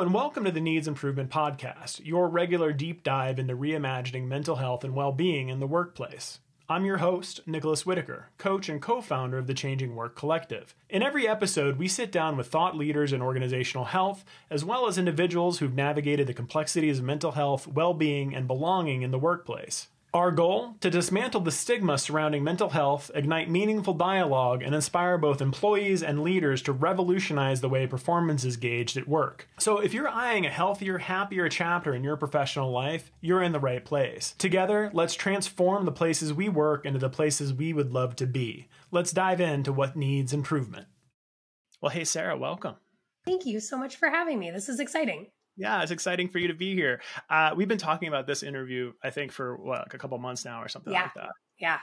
And welcome to the Needs Improvement Podcast, your regular deep dive into reimagining mental health and well being in the workplace. I'm your host, Nicholas Whitaker, coach and co founder of the Changing Work Collective. In every episode, we sit down with thought leaders in organizational health, as well as individuals who've navigated the complexities of mental health, well being, and belonging in the workplace. Our goal? To dismantle the stigma surrounding mental health, ignite meaningful dialogue, and inspire both employees and leaders to revolutionize the way performance is gauged at work. So, if you're eyeing a healthier, happier chapter in your professional life, you're in the right place. Together, let's transform the places we work into the places we would love to be. Let's dive into what needs improvement. Well, hey, Sarah, welcome. Thank you so much for having me. This is exciting. Yeah, it's exciting for you to be here. Uh, we've been talking about this interview, I think, for what, like a couple months now or something yeah. like that. Yeah.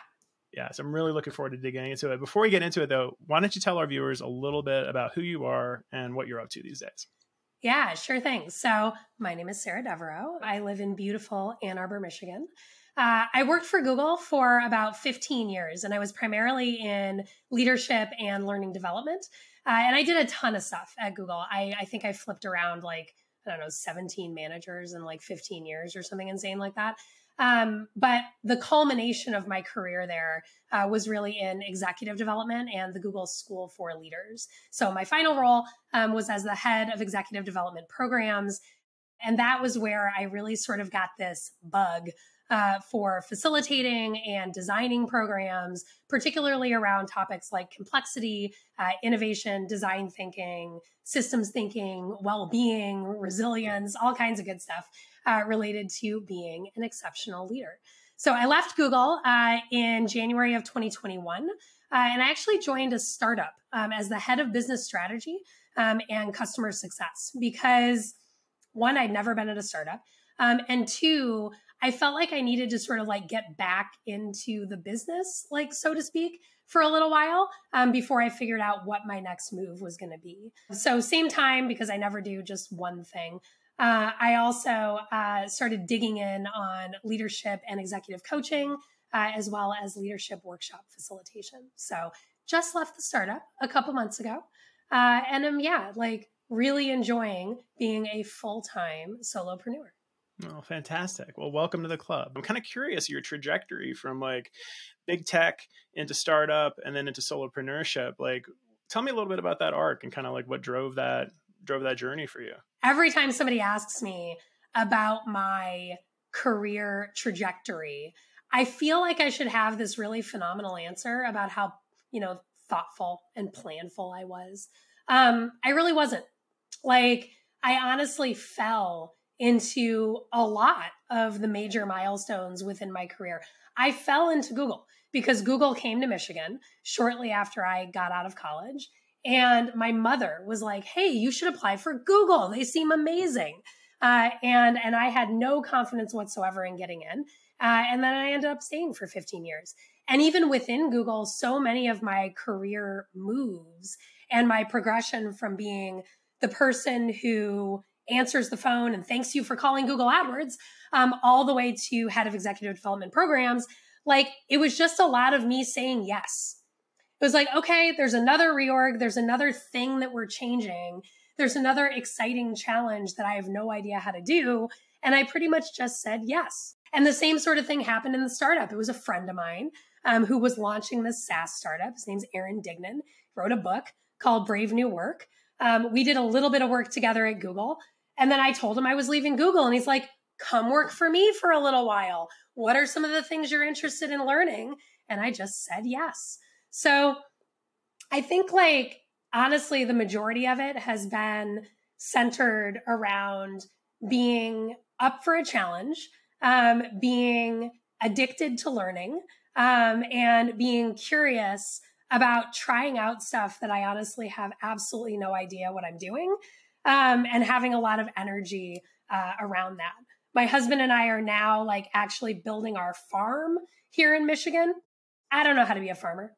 Yeah. So I'm really looking forward to digging into it. Before we get into it, though, why don't you tell our viewers a little bit about who you are and what you're up to these days? Yeah, sure thing. So my name is Sarah Devereaux. I live in beautiful Ann Arbor, Michigan. Uh, I worked for Google for about 15 years, and I was primarily in leadership and learning development. Uh, and I did a ton of stuff at Google. I, I think I flipped around like I don't know, 17 managers in like 15 years or something insane like that. Um, but the culmination of my career there uh, was really in executive development and the Google School for Leaders. So my final role um, was as the head of executive development programs. And that was where I really sort of got this bug uh, for facilitating and designing programs, particularly around topics like complexity, uh, innovation, design thinking, systems thinking, well being, resilience, all kinds of good stuff uh, related to being an exceptional leader. So I left Google uh, in January of 2021, uh, and I actually joined a startup um, as the head of business strategy um, and customer success because one, I'd never been at a startup. Um, and two, I felt like I needed to sort of like get back into the business, like so to speak, for a little while um, before I figured out what my next move was going to be. So, same time, because I never do just one thing. Uh, I also uh, started digging in on leadership and executive coaching, uh, as well as leadership workshop facilitation. So, just left the startup a couple months ago. Uh, and I'm, yeah, like really enjoying being a full time solopreneur. Oh, fantastic. Well, welcome to the club. I'm kind of curious your trajectory from like big tech into startup and then into solopreneurship. Like tell me a little bit about that arc and kind of like what drove that drove that journey for you. Every time somebody asks me about my career trajectory, I feel like I should have this really phenomenal answer about how, you know, thoughtful and planful I was. Um, I really wasn't. Like I honestly fell into a lot of the major milestones within my career. I fell into Google because Google came to Michigan shortly after I got out of college. And my mother was like, hey, you should apply for Google. They seem amazing. Uh, and, and I had no confidence whatsoever in getting in. Uh, and then I ended up staying for 15 years. And even within Google, so many of my career moves and my progression from being the person who answers the phone and thanks you for calling Google AdWords, um, all the way to head of executive development programs. Like it was just a lot of me saying yes. It was like, okay, there's another reorg, there's another thing that we're changing, there's another exciting challenge that I have no idea how to do. And I pretty much just said yes. And the same sort of thing happened in the startup. It was a friend of mine um, who was launching this SaaS startup. His name's Aaron Dignan, wrote a book called Brave New Work. Um, we did a little bit of work together at Google. And then I told him I was leaving Google, and he's like, come work for me for a little while. What are some of the things you're interested in learning? And I just said yes. So I think, like, honestly, the majority of it has been centered around being up for a challenge, um, being addicted to learning, um, and being curious about trying out stuff that I honestly have absolutely no idea what I'm doing um, and having a lot of energy uh, around that. My husband and I are now like actually building our farm here in Michigan. I don't know how to be a farmer.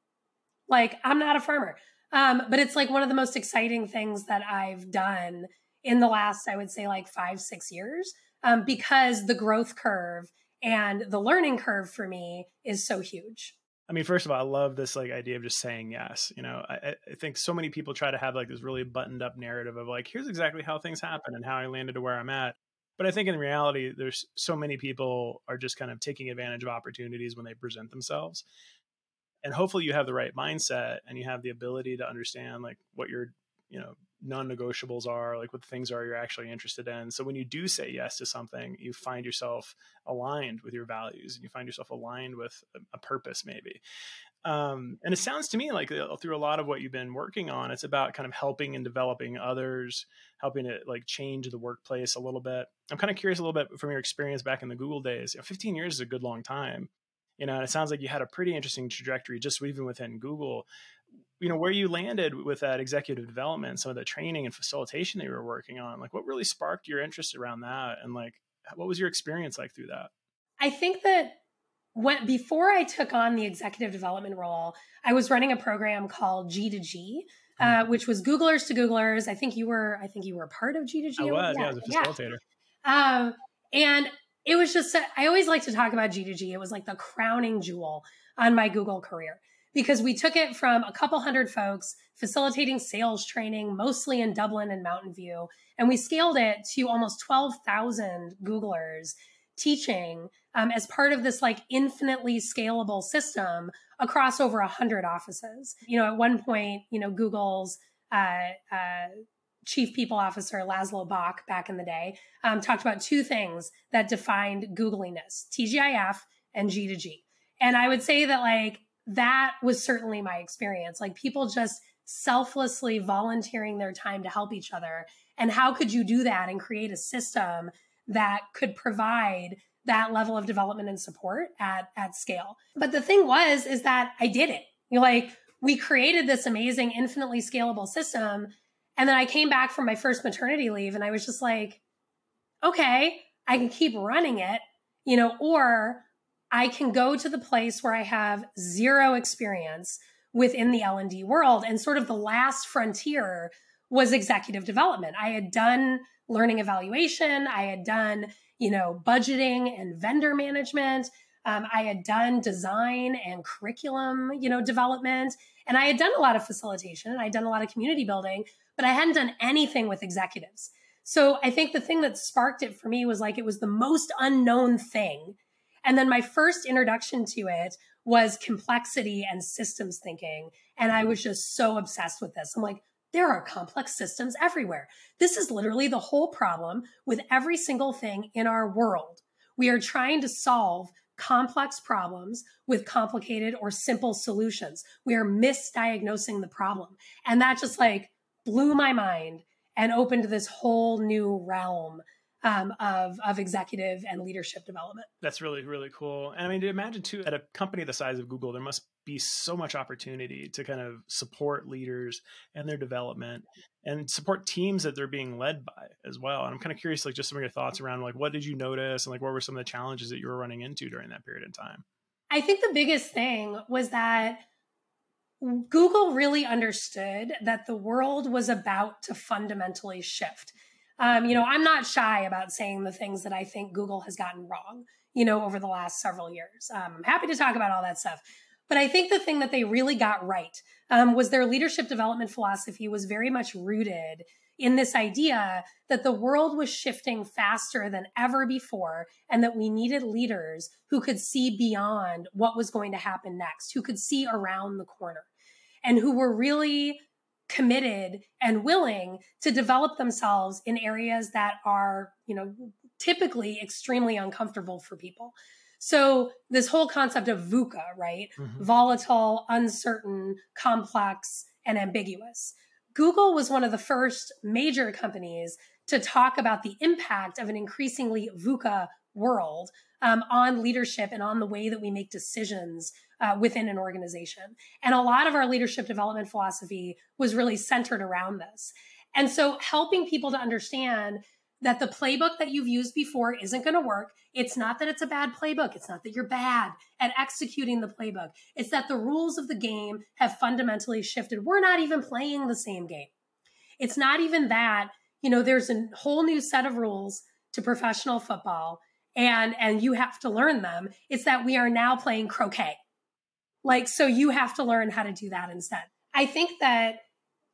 Like, I'm not a farmer. Um, but it's like one of the most exciting things that I've done in the last, I would say, like five, six years, um, because the growth curve and the learning curve for me is so huge. I mean, first of all, I love this like idea of just saying yes. You know, I, I, think so many people try to have like this really buttoned up narrative of like, here's exactly how things happen and how I landed to where I'm at. But I think in reality, there's so many people are just kind of taking advantage of opportunities when they present themselves. And hopefully you have the right mindset and you have the ability to understand like what your, you know, non-negotiables are, like what the things are you're actually interested in. So when you do say yes to something, you find yourself aligned with your values and you find yourself aligned with a, purpose maybe. Um, and it sounds to me like uh, through a lot of what you've been working on, it's about kind of helping and developing others, helping to like change the workplace a little bit. I'm kind of curious a little bit from your experience back in the Google days. You know, 15 years is a good long time. You know, and it sounds like you had a pretty interesting trajectory just even within Google you know where you landed with that executive development some of the training and facilitation that you were working on like what really sparked your interest around that? And like what was your experience like through that? I think that when before i took on the executive development role i was running a program called g to g uh, mm-hmm. which was googlers to googlers. I think you were i think you were a part of g to g i was yeah, yeah as a facilitator yeah. Um, and it was just i always like to talk about g to g. It was like the crowning jewel on my google career because we took it from a couple hundred folks facilitating sales training, mostly in Dublin and Mountain View, and we scaled it to almost 12,000 Googlers teaching um, as part of this like infinitely scalable system across over 100 offices. You know, at one point, you know, Google's uh, uh, chief people officer Laszlo Bock back in the day um, talked about two things that defined Googliness: TGIF and G2G. And I would say that like that was certainly my experience. Like people just selflessly volunteering their time to help each other. And how could you do that and create a system that could provide that level of development and support at, at scale? But the thing was, is that I did it. You know, like we created this amazing, infinitely scalable system. And then I came back from my first maternity leave and I was just like, okay, I can keep running it, you know, or I can go to the place where I have zero experience within the L&D world and sort of the last frontier was executive development. I had done learning evaluation, I had done, you know, budgeting and vendor management. Um, I had done design and curriculum, you know, development, and I had done a lot of facilitation and I had done a lot of community building, but I hadn't done anything with executives. So I think the thing that sparked it for me was like it was the most unknown thing and then my first introduction to it was complexity and systems thinking. And I was just so obsessed with this. I'm like, there are complex systems everywhere. This is literally the whole problem with every single thing in our world. We are trying to solve complex problems with complicated or simple solutions. We are misdiagnosing the problem. And that just like blew my mind and opened this whole new realm um, of of executive and leadership development. That's really really cool. And I mean, to imagine too, at a company the size of Google, there must be so much opportunity to kind of support leaders and their development and support teams that they're being led by as well. And I'm kind of curious, like, just some of your thoughts around like what did you notice and like what were some of the challenges that you were running into during that period of time. I think the biggest thing was that Google really understood that the world was about to fundamentally shift um, you know, I'm not shy about saying the things that I think Google has gotten wrong, you know, over the last several years. Um, I'm happy to talk about all that stuff. But I think the thing that they really got right um, was their leadership development philosophy was very much rooted in this idea that the world was shifting faster than ever before and that we needed leaders who could see beyond what was going to happen next, who could see around the corner, and who were really committed and willing to develop themselves in areas that are, you know, typically extremely uncomfortable for people. So this whole concept of VUCA, right? Mm-hmm. Volatile, uncertain, complex, and ambiguous. Google was one of the first major companies to talk about the impact of an increasingly VUCA world um, on leadership and on the way that we make decisions uh, within an organization. And a lot of our leadership development philosophy was really centered around this. And so helping people to understand that the playbook that you've used before isn't going to work. It's not that it's a bad playbook. It's not that you're bad at executing the playbook. It's that the rules of the game have fundamentally shifted. We're not even playing the same game. It's not even that, you know, there's a whole new set of rules to professional football and and you have to learn them. It's that we are now playing croquet Like, so you have to learn how to do that instead. I think that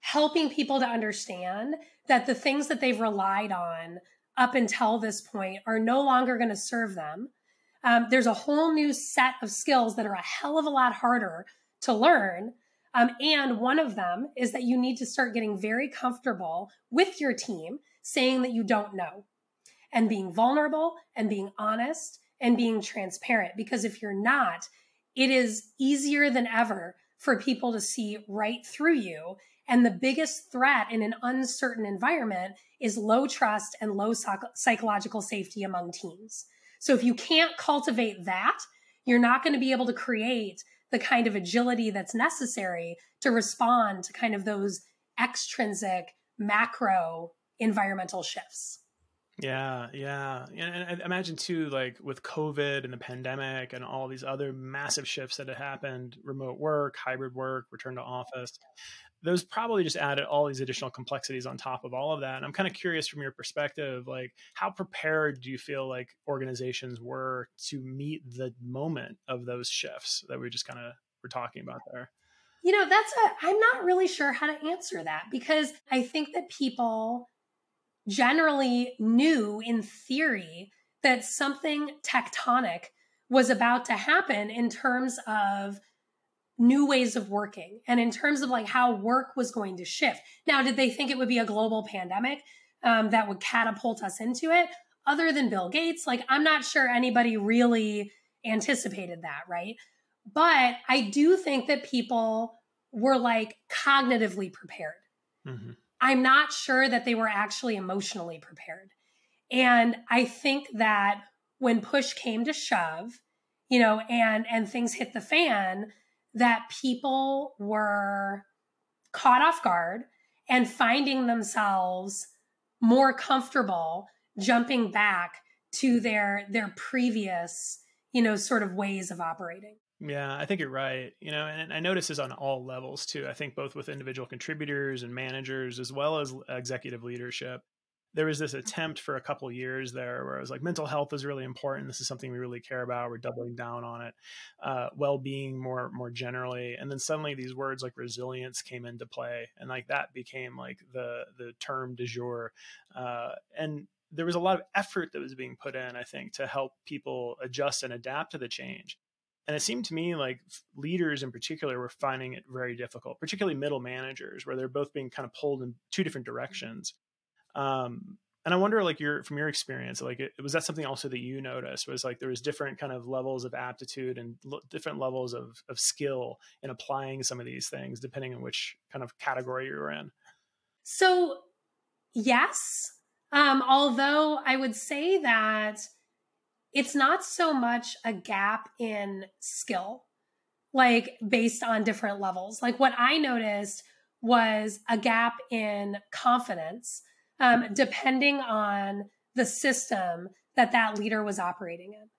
helping people to understand that the things that they've relied on up until this point are no longer going to serve them. Um, there's a whole new set of skills that are a hell of a lot harder to learn. Um, and one of them is that you need to start getting very comfortable with your team saying that you don't know and being vulnerable and being honest and being transparent. Because if you're not, it is easier than ever for people to see right through you. And the biggest threat in an uncertain environment is low trust and low psychological safety among teams. So if you can't cultivate that, you're not going to be able to create the kind of agility that's necessary to respond to kind of those extrinsic macro environmental shifts. Yeah, yeah. And I imagine too, like with COVID and the pandemic and all these other massive shifts that have happened remote work, hybrid work, return to office those probably just added all these additional complexities on top of all of that. And I'm kind of curious from your perspective, like how prepared do you feel like organizations were to meet the moment of those shifts that we just kind of were talking about there? You know, that's a, I'm not really sure how to answer that because I think that people generally knew in theory that something tectonic was about to happen in terms of new ways of working and in terms of like how work was going to shift. Now, did they think it would be a global pandemic um, that would catapult us into it? Other than Bill Gates, like I'm not sure anybody really anticipated that, right? But I do think that people were like cognitively prepared. Mm-hmm. I'm not sure that they were actually emotionally prepared. And I think that when push came to shove, you know, and and things hit the fan, that people were caught off guard and finding themselves more comfortable jumping back to their their previous you know sort of ways of operating yeah i think you're right you know and i notice this on all levels too i think both with individual contributors and managers as well as executive leadership there was this attempt for a couple years there where I was like, mental health is really important. This is something we really care about. We're doubling down on it. Uh, well-being more more generally, and then suddenly these words like resilience came into play, and like that became like the the term du jour. Uh, and there was a lot of effort that was being put in, I think, to help people adjust and adapt to the change. And it seemed to me like leaders in particular were finding it very difficult, particularly middle managers, where they're both being kind of pulled in two different directions. Um, and I wonder, like your from your experience, like it, was that something also that you noticed was like there was different kind of levels of aptitude and different levels of of skill in applying some of these things, depending on which kind of category you were in. So, yes, um, although I would say that it's not so much a gap in skill, like based on different levels. Like what I noticed was a gap in confidence um, depending on the system that that leader was operating in.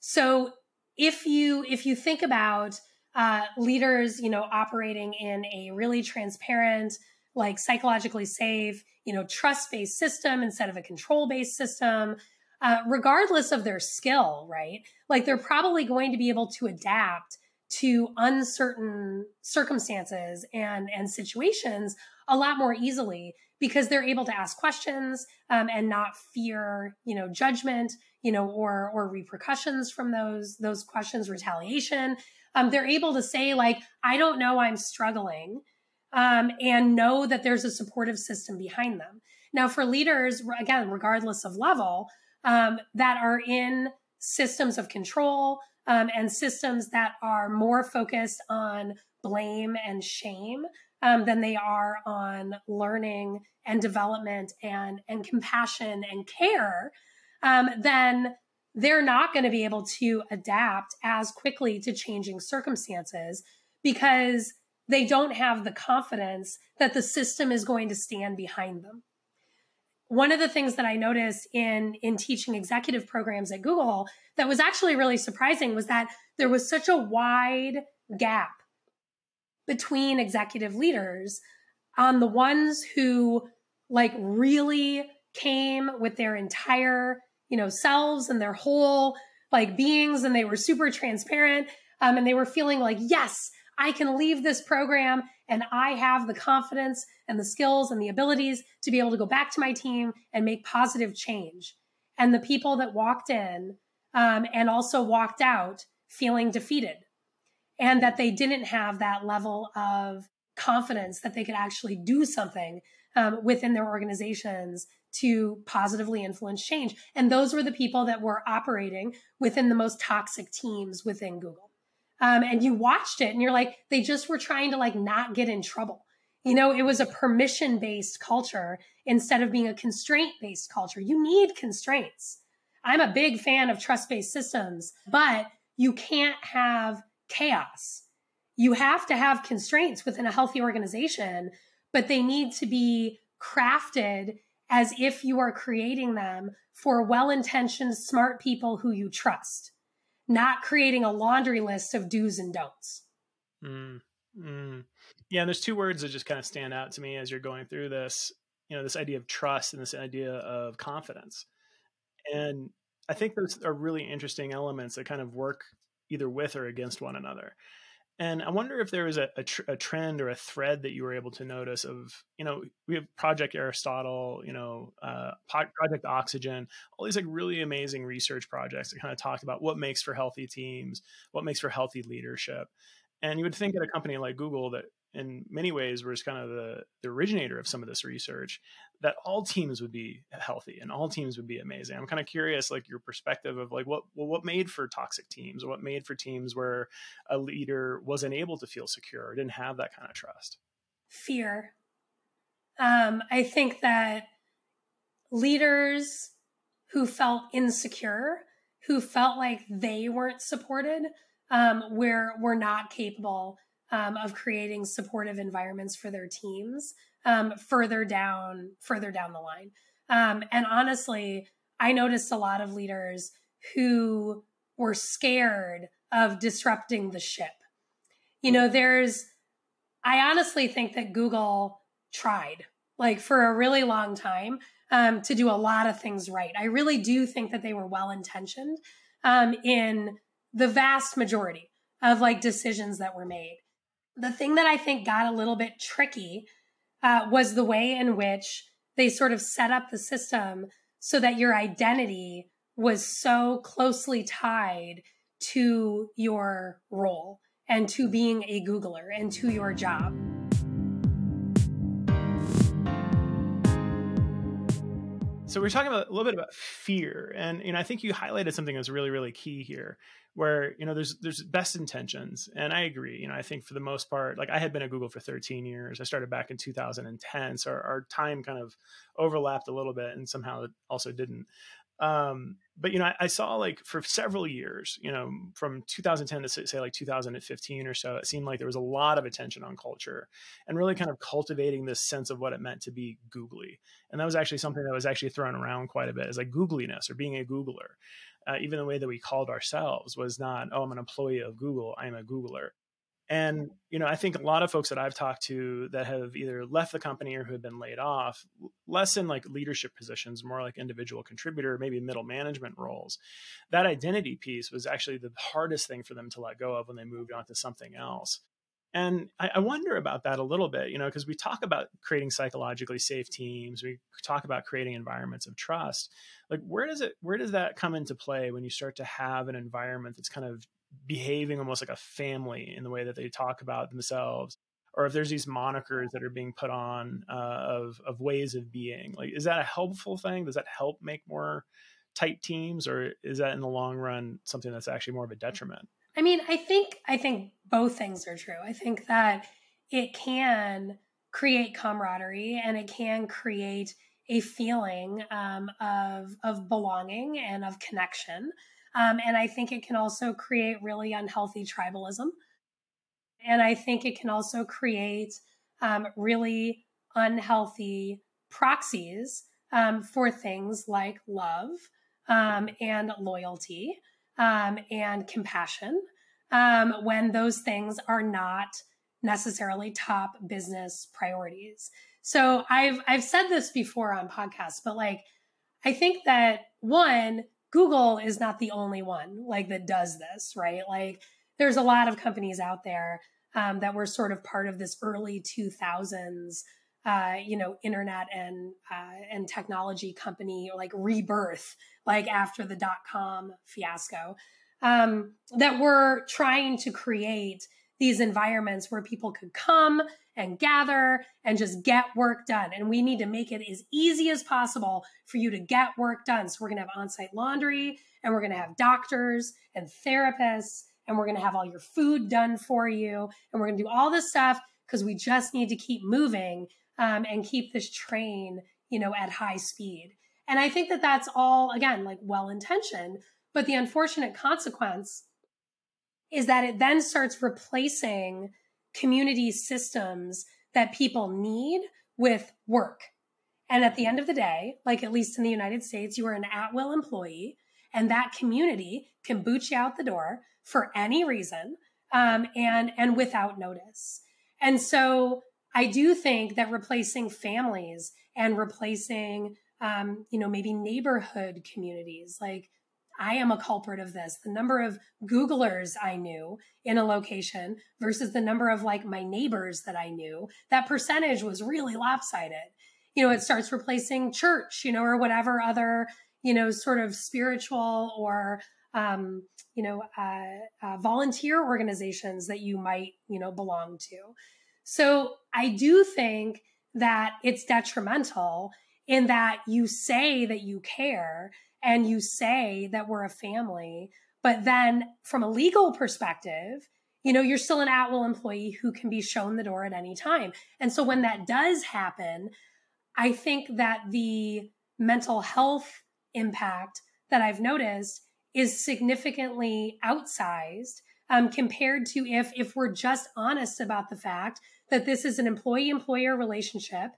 So if you if you think about uh, leaders, you know, operating in a really transparent, like psychologically safe, you know, trust based system instead of a control based system, uh, regardless of their skill, right? Like they're probably going to be able to adapt to uncertain circumstances and and situations a lot more easily because they're able to ask questions um, and not fear you know judgment you know or or repercussions from those those questions retaliation um, they're able to say like i don't know i'm struggling um, and know that there's a supportive system behind them now for leaders again regardless of level um, that are in systems of control um, and systems that are more focused on blame and shame um, than they are on learning and development and and compassion and care, um, then they're not going to be able to adapt as quickly to changing circumstances because they don't have the confidence that the system is going to stand behind them. One of the things that I noticed in in teaching executive programs at Google that was actually really surprising was that there was such a wide gap between executive leaders on the ones who like really came with their entire you know selves and their whole like beings and they were super transparent Um, and they were feeling like, yes, I can leave this program and I have the confidence and the skills and the abilities to be able to go back to my team and make positive change. And the people that walked in um, and also walked out feeling defeated and that they didn't have that level of confidence that they could actually do something um, within their organizations to positively influence change. And those were the people that were operating within the most toxic teams within Google. Um, and you watched it and you're like, they just were trying to like not get in trouble. You know, it was a permission based culture instead of being a constraint based culture. You need constraints. I'm a big fan of trust based systems, but you can't have chaos. You have to have constraints within a healthy organization, but they need to be crafted as if you are creating them for well intentioned, smart people who you trust, not creating a laundry list of do's and don'ts. Mm, mm. Yeah, and there's two words that just kind of stand out to me as you're going through this. You know, this idea of trust and this idea of confidence. And I think those are really interesting elements that kind of work either with or against one another. And I wonder if there was a, a, tr- a, trend or a thread that you were able to notice of, you know, we have Project Aristotle, you know, uh, Project Oxygen, all these like really amazing research projects that kind of talked about what makes for healthy teams, what makes for healthy leadership. And you would think at a company like Google that in many ways was kind of the, the originator of some of this research that all teams would be healthy and all teams would be amazing. I'm kind of curious like your perspective of like what well, what made for toxic teams? Or what made for teams where a leader wasn't able to feel secure or didn't have that kind of trust? Fear. Um, i think that leaders who felt insecure who felt like they weren't supported um, where were not capable um, of creating supportive environments for their teams um, further down further down the line. Um, and honestly, I noticed a lot of leaders who were scared of disrupting the ship. You know, there's I honestly think that Google tried like for a really long time um, to do a lot of things right. I really do think that they were well intentioned um, in the vast majority of like decisions that were made. The thing that I think got a little bit tricky uh, was the way in which they sort of set up the system so that your identity was so closely tied to your role and to being a Googler and to your job. So we're talking about a little bit about fear, and you know I think you highlighted something that's really really key here, where you know there's there's best intentions, and I agree. You know I think for the most part, like I had been at Google for 13 years. I started back in 2010, so our, our time kind of overlapped a little bit, and somehow it also didn't um but you know I, I, saw like for several years you know from 2010 to say like 2015 or so it seemed like there was a lot of attention on culture and really kind of cultivating this sense of what it meant to be googly. And that was actually something that was actually thrown around quite a bit as like googliness or being a googler uh, even the way that we called ourselves was not oh i'm an employee of google i'm a googler and you know, I think a lot of folks that I've talked to that have either left the company or who have been laid off, less in like leadership positions, more like individual contributor, maybe middle management roles. That identity piece was actually the hardest thing for them to let go of when they moved on to something else. And I, I wonder about that a little bit, you know, because we talk about creating psychologically safe teams, we talk about creating environments of trust. Like, where does it, where does that come into play when you start to have an environment that's kind of behaving almost like a family in the way that they talk about themselves or if there's these monikers that are being put on uh, of of ways of being like is that a helpful thing? Does that help make more tight teams or is that in the long run something that's actually more of a detriment? I mean i think i think both things are true. I think that it can create camaraderie and it can create a feeling um, of of belonging and of connection um, and I think it can also create really unhealthy tribalism. And I think it can also create um, really unhealthy proxies um, for things like love um, and loyalty um, and compassion um, when those things are not necessarily top business priorities. So I've I've said this before on podcasts, but like I think that one Google is not the only one like that does this, right? Like there's a lot of companies out there um, that were sort of part of this early 2000s uh, you know, internet and uh, and technology company like rebirth, like after the dot com fiasco, um, that were trying to create these environments where people could come and gather and just get work done. And we need to make it as easy as possible for you to get work done. So we're going to have on-site laundry and we're going to have doctors and therapists and we're going to have all your food done for you and we're going to do all this stuff because we just need to keep moving um, and keep this train, you know, at high speed. And I think that that's all, again, like well intentioned. But the unfortunate consequence is that it then starts replacing community systems that people need with work. And at the end of the day, like at least in the United States, you are an at will employee, and that community can boot you out the door for any reason um, and and without notice. And so I do think that replacing families and replacing, um, you know, maybe neighborhood communities, like I am a culprit of this. The number of Googlers I knew in a location versus the number of like my neighbors that I knew, that percentage was really lopsided. You know, it starts replacing church, you know, or whatever other, you know, sort of spiritual or, um, you know, uh, uh, volunteer organizations that you might, you know, belong to. So I do think that it's detrimental in that you say that you care and you say that we're a family, but then from a legal perspective, you know, you're still an at will employee who can be shown the door at any time. And so when that does happen, I think that the mental health impact that I've noticed is significantly outsized um, compared to if if we're just honest about the fact that this is an employee employer relationship.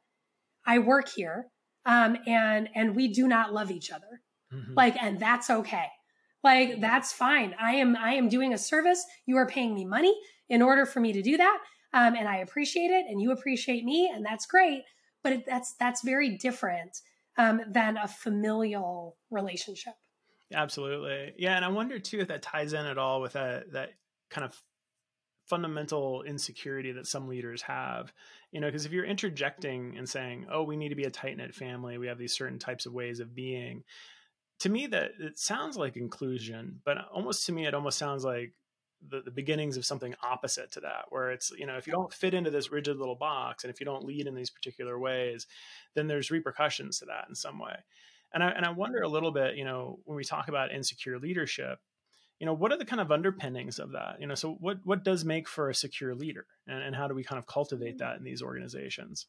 I work here, um, and and we do not love each other, mm-hmm. like, and that's okay. Like that's fine. I am I am doing a service. You are paying me money in order for me to do that, um, and I appreciate it, and you appreciate me, and that's great. But it, that's that's very different um, than a familial relationship. Absolutely. Yeah. And I wonder too if that ties in at all with that, that kind of fundamental insecurity that some leaders have you know because if you're interjecting and saying oh we need to be a tight knit family we have these certain types of ways of being to me that it sounds like inclusion but almost to me it almost sounds like the, the beginnings of something opposite to that where it's you know if you don't fit into this rigid little box and if you don't lead in these particular ways then there's repercussions to that in some way and I, and I wonder a little bit, you know, when we talk about insecure leadership, you know, what are the kind of underpinnings of that? You know, so what what does make for a secure leader, and, and how do we kind of cultivate mm. that in these organizations?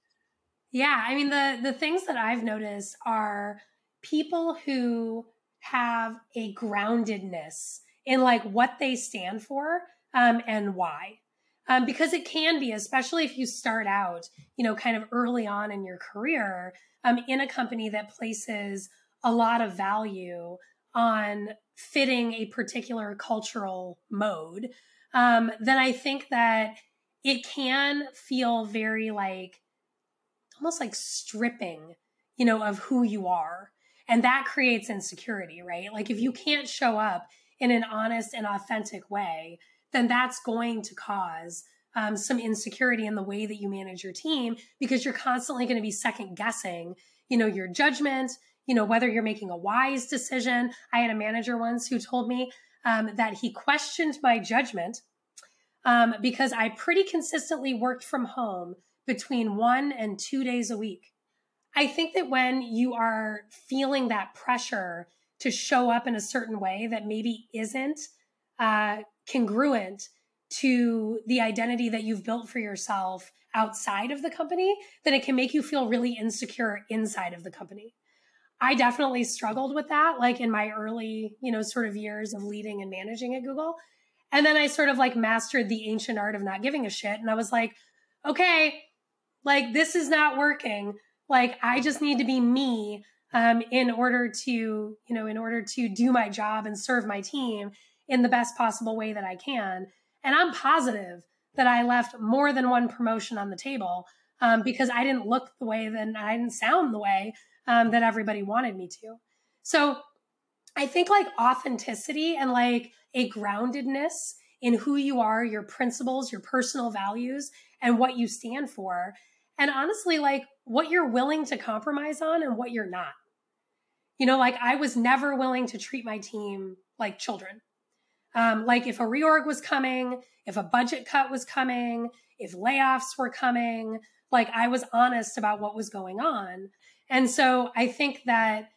Yeah, I mean the the things that I've noticed are people who have a groundedness in like what they stand for um, and why. Um, because it can be, especially if you start out, you know, kind of early on in your career, um, in a company that places a lot of value on fitting a particular cultural mode, um, then I think that it can feel very like almost like stripping, you know, of who you are. And that creates insecurity, right? Like if you can't show up in an honest and authentic way, then that's going to cause um, some insecurity in the way that you manage your team because you're constantly going to be second guessing, you know, your judgment, you know, whether you're making a wise decision. I had a manager once who told me um, that he questioned my judgment um, because I pretty consistently worked from home between one and two days a week. I think that when you are feeling that pressure to show up in a certain way that maybe isn't uh, congruent to the identity that you've built for yourself outside of the company, then it can make you feel really insecure inside of the company. I definitely struggled with that, like in my early, you know, sort of years of leading and managing at Google. And then I sort of like mastered the ancient art of not giving a shit. And I was like, okay, like this is not working. Like I just need to be me um, in order to, you know, in order to do my job and serve my team in the best possible way that I can. And I'm positive that I left more than one promotion on the table um, because I didn't look the way that I didn't sound the way um, that everybody wanted me to. So I think like authenticity and like a groundedness in who you are, your principles, your personal values, and what you stand for. And honestly, like what you're willing to compromise on and what you're not. You know, like I was never willing to treat my team like children. Um, like if a reorg was coming, if a budget cut was coming, if layoffs were coming, like I was honest about what was going on. And so I think that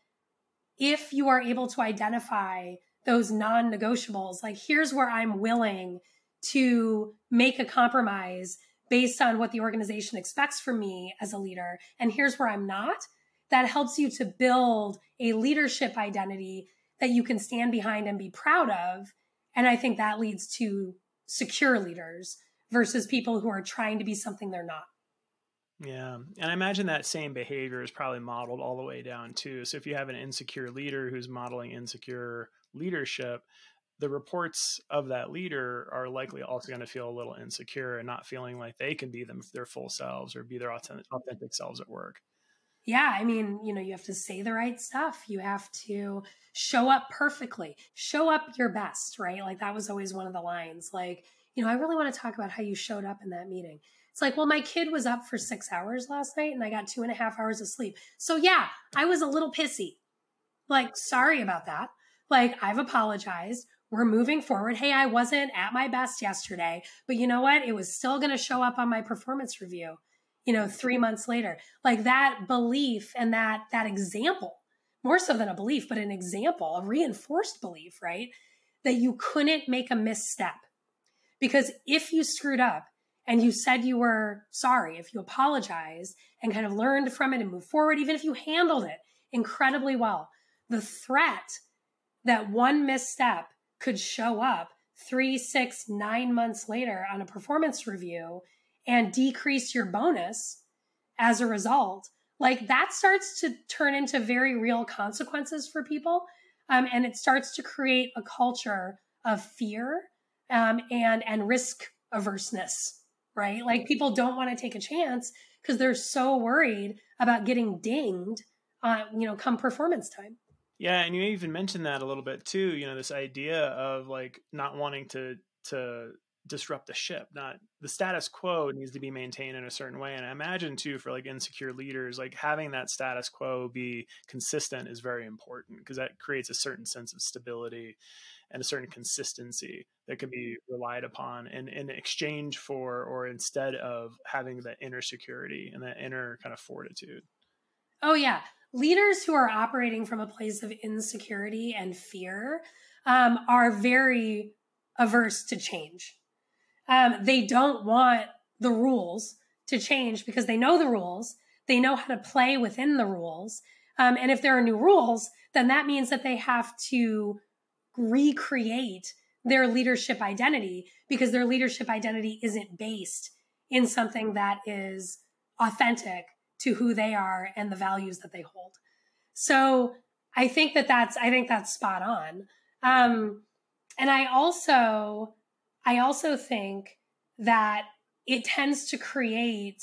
if you are able to identify those non negotiables, like here's where I'm willing to make a compromise based on what the organization expects from me as a leader, and here's where I'm not, that helps you to build a leadership identity that you can stand behind and be proud of. And I think that leads to secure leaders versus people who are trying to be something they're not. Yeah. And I imagine that same behavior is probably modeled all the way down too. So if you have an insecure leader who's modeling insecure leadership, the reports of that leader are likely also going to feel a little insecure and not feeling like they can be them their full selves or be their authentic, authentic selves at work. Yeah, I mean, you know, you have to say the right stuff. You have to show up perfectly. Show up your best, right? Like that was always one of the lines. Like, you know, I really want to talk about how you showed up in that meeting. It's like, well, my kid was up for six hours last night and I got two and a half hours of sleep. So, yeah, I was a little pissy. Like, sorry about that. Like, I've apologized. We're moving forward. Hey, I wasn't at my best yesterday, but you know what? It was still going to show up on my performance review, you know, three months later. Like that belief and that, that example, more so than a belief, but an example, a reinforced belief, right? That you couldn't make a misstep. Because if you screwed up, and you said you were sorry, if you apologized and kind of learned from it and moved forward, even if you handled it incredibly well, the threat that one misstep could show up three, six, nine months later on a performance review and decrease your bonus as a result, like that starts to turn into very real consequences for people. Um, and it starts to create a culture of fear um, and and risk averseness right? Like people don't want to take a chance because they're so worried about getting dinged, uh, you know, come performance time. Yeah, and you even mentioned that a little bit too. You know, this idea of like not wanting to to disrupt the ship. Not the status quo needs to be maintained in a certain way. And I imagine too for like insecure leaders, like having that status quo be consistent is very important because that creates a certain sense of stability and a certain consistency that can be relied upon in, in exchange for or instead of having that inner security and that inner kind of fortitude. Oh, yeah. Leaders who are operating from a place of insecurity and fear um, are very averse to change. Um, they don't want the rules to change because they know the rules. They know how to play within the rules. Um, and if there are new rules, then that means that they have to recreate their leadership identity because their leadership identity isn't based in something that is authentic to who they are and the values that they hold. So I think that that's I think that's spot on. Um, and I also I also think that it tends to create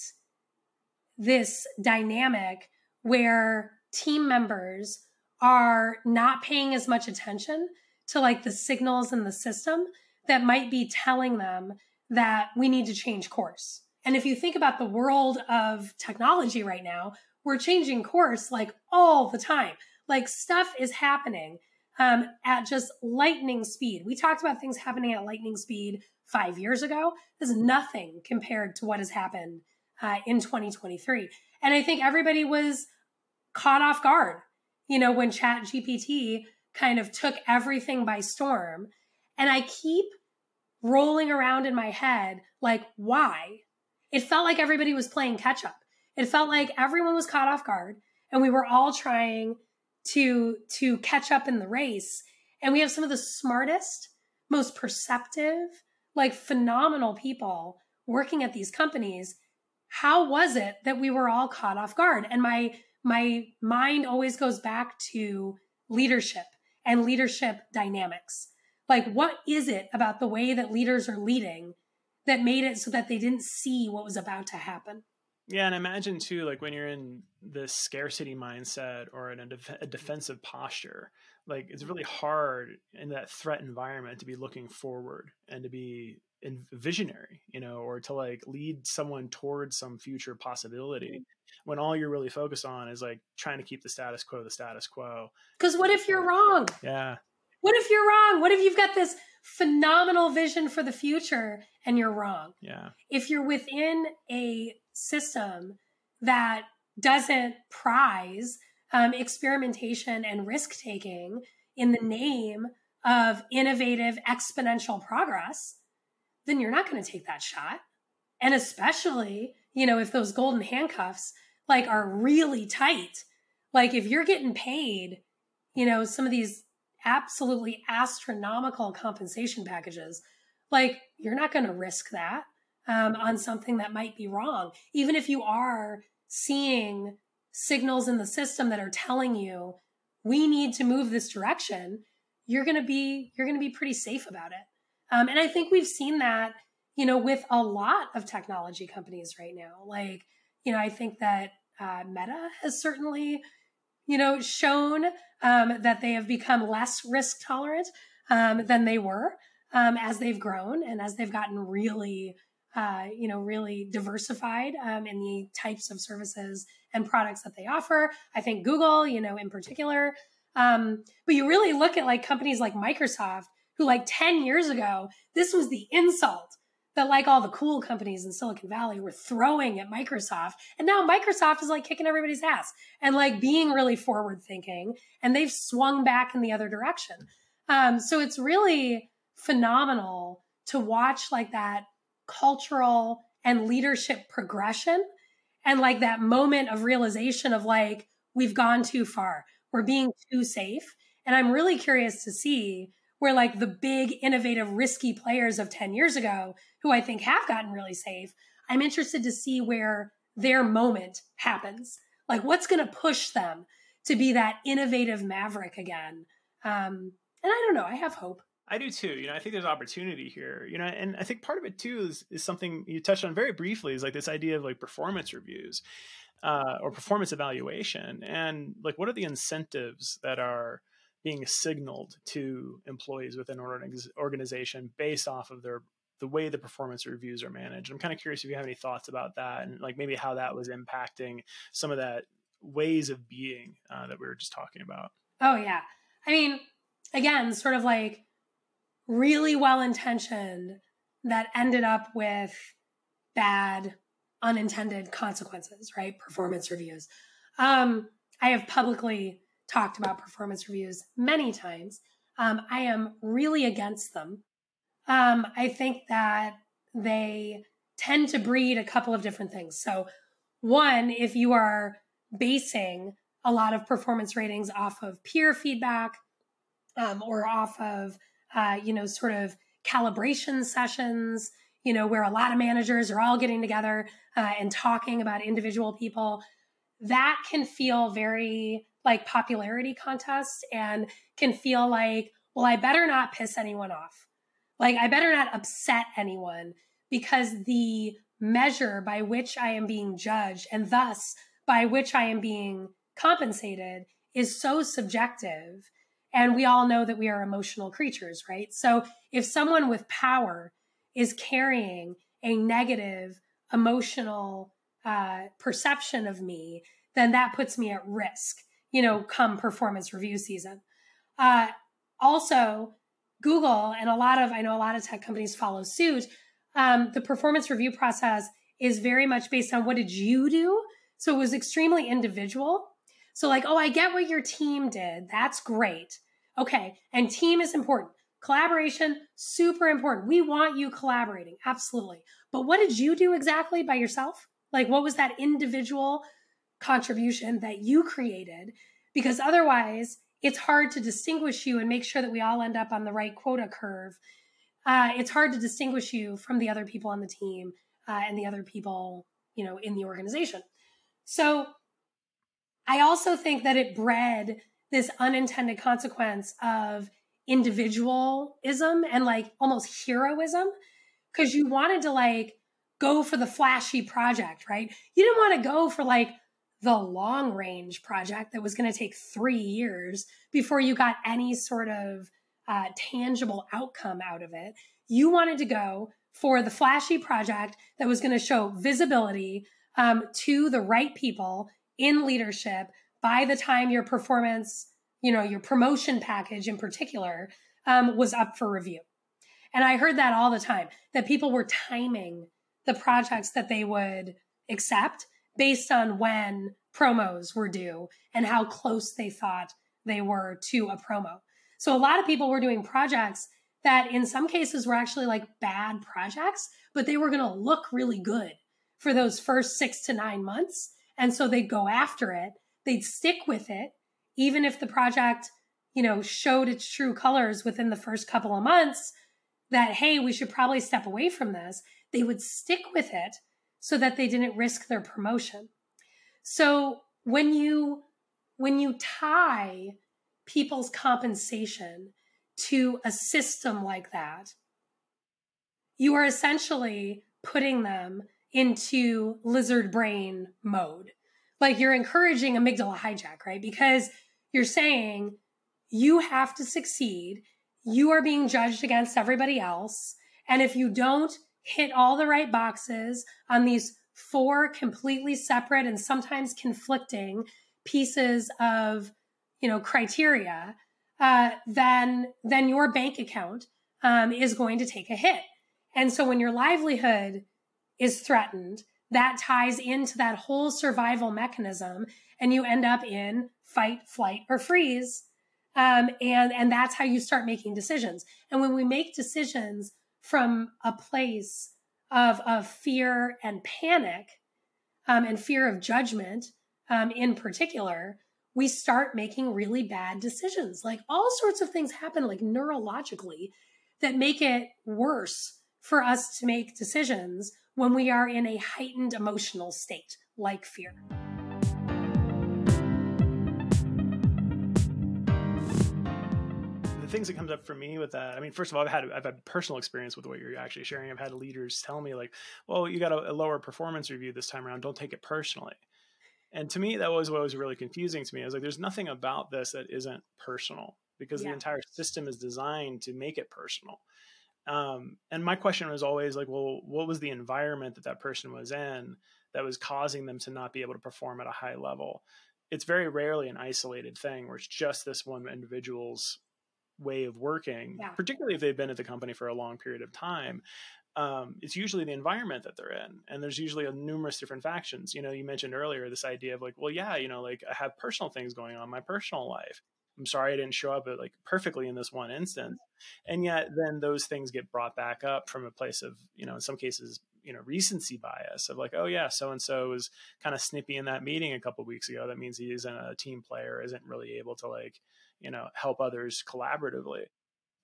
this dynamic where team members are not paying as much attention to like the signals in the system that might be telling them that we need to change course. And if you think about the world of technology right now, we're changing course like all the time. Like stuff is happening um, at just lightning speed. We talked about things happening at lightning speed five years ago. This is nothing compared to what has happened uh, in 2023. And I think everybody was caught off guard, you know, when Chat GPT kind of took everything by storm. And I keep rolling around in my head, like, why? It felt like everybody was playing catch up. It felt like everyone was caught off guard and we were all trying to to catch up in the race. And we have some of the smartest, most perceptive, like phenomenal people working at these companies. How was it that we were all caught off guard? And my my mind always goes back to leadership and leadership dynamics. Like, what is it about the way that leaders are leading that made it so that they didn't see what was about to happen? Yeah, and imagine too, like when you're in this scarcity mindset or in a, def- a defensive posture, like it's really hard in that threat environment to be looking forward and to be in visionary, you know, or to like lead someone towards some future possibility mm-hmm. when all you're really focused on is like trying to keep the status quo the status quo. Because what if you're wrong? Yeah. What if you're wrong? What if you've got this phenomenal vision for the future and you're wrong? Yeah. If you're within a system that doesn't prize um, experimentation and risk taking in the name of innovative exponential progress, then you're not going to take that shot. And especially, you know, if those golden handcuffs like are really tight, like if you're getting paid, you know, some of these absolutely astronomical compensation packages, like you're not going to risk that um, on something that might be wrong, even if you are seeing signals in the system that are telling you we need to move this direction you're going to be you're going to be pretty safe about it. Um, and i think we've seen that you know with a lot of technology companies right now. Like you know i think that uh, meta has certainly you know shown um, that they have become less risk tolerant um, than they were um, as they've grown and as they've gotten really uh, you know, really diversified um, in the types of services and products that they offer. I think Google, you know, in particular. Um, but you really look at like companies like Microsoft, who like 10 years ago, this was the insult that like all the cool companies in Silicon Valley were throwing at Microsoft. And now Microsoft is like kicking everybody's ass and like being really forward thinking. And they've swung back in the other direction. Um, so it's really phenomenal to watch like that cultural and leadership progression and like that moment of realization of like we've gone too far we're being too safe and i'm really curious to see where like the big innovative risky players of 10 years ago who i think have gotten really safe i'm interested to see where their moment happens like what's going to push them to be that innovative maverick again um, and i don't know i have hope I do too. You know, I think there's opportunity here. You know, and I think part of it too is is something you touched on very briefly is like this idea of like performance reviews uh, or performance evaluation, and like what are the incentives that are being signaled to employees within an organization based off of their the way the performance reviews are managed. I'm kind of curious if you have any thoughts about that and like maybe how that was impacting some of that ways of being uh, that we were just talking about. Oh yeah, I mean, again, sort of like really well intentioned that ended up with bad unintended consequences, right? Performance reviews. Um, I have publicly talked about performance reviews many times. Um, I am really against them. Um, I think that they tend to breed a couple of different things. So, one, if you are basing a lot of performance ratings off of peer feedback um, or off of uh, you know, sort of calibration sessions, you know, where a lot of managers are all getting together uh, and talking about individual people. That can feel very like popularity contest and can feel like, well, I better not piss anyone off. Like, I better not upset anyone because the measure by which I am being judged and thus by which I am being compensated is so subjective and we all know that we are emotional creatures, right? So if someone with power is carrying a negative emotional uh, perception of me, then that puts me at risk, you know, come performance review season. Uh, also, Google and a lot of, I know a lot of tech companies follow suit. Um, the performance review process is very much based on what did you do? So it was extremely individual. So, like, oh, I get what your team did. That's great. Okay. And team is important. Collaboration, super important. We want you collaborating. Absolutely. But what did you do exactly by yourself? Like, what was that individual contribution that you created? Because otherwise, it's hard to distinguish you and make sure that we all end up on the right quota curve. Uh, it's hard to distinguish you from the other people on the team uh, and the other people, you know, in the organization. So I also think that it bred this unintended consequence of individualism and like almost heroism because you wanted to like go for the flashy project, right? You didn't want to go for like the long range project that was going to take three years before you got any sort of uh, tangible outcome out of it. You wanted to go for the flashy project that was going to show visibility um, to the right people in leadership by the time your performance, you know, your promotion package in particular um, was up for review. And I heard that all the time that people were timing the projects that they would accept based on when promos were due and how close they thought they were to a promo. So a lot of people were doing projects that in some cases were actually like bad projects, but they were going to look really good for those first six to nine months. And so they'd go after it, they'd stick with it, even if the project, you know, showed its true colors within the first couple of months that, hey, we should probably step away from this. They would stick with it so that they didn't risk their promotion. So when you when you tie people's compensation to a system like that, you are essentially putting them into lizard brain mode. Like you're encouraging amygdala hijack, right? Because you're saying you have to succeed. You are being judged against everybody else. And if you don't hit all the right boxes on these four completely separate and sometimes conflicting pieces of you know criteria uh, then then your bank account um, is going to take a hit. And so when your livelihood is threatened that ties into that whole survival mechanism and you end up in fight flight or freeze um, and and that's how you start making decisions. And when we make decisions from a place of, of fear and panic um, and fear of judgment um, in particular, we start making really bad decisions. Like all sorts of things happen, like neurologically, that make it worse for us to make decisions when we are in a heightened emotional state, like fear. The things that comes up for me with that, I mean, first of all, I've had I've had personal experience with what you're actually sharing. I've had leaders tell me like, "Well, you got a, a lower performance review this time around. Don't take it personally." And to me, that was what was really confusing to me. I was like, "There's nothing about this that isn't personal because yeah. the entire system is designed to make it personal." Um, and my question was always like, "Well, what was the environment that that person was in that was causing them to not be able to perform at a high level?" It's very rarely an isolated thing where it's just this one individual's way of working, yeah. particularly if they've been at the company for a long period of time. Um, it's usually the environment that they're in, and there's usually a numerous different factions. You know, you mentioned earlier this idea of like, well, yeah, you know, like I have personal things going on in my personal life. I'm sorry I didn't show up at, like perfectly in this one instance, and yet then those things get brought back up from a place of, you know, in some cases, you know, recency bias of like, oh yeah, so and so was kind of snippy in that meeting a couple weeks ago. That means he isn't a team player, isn't really able to like you know help others collaboratively.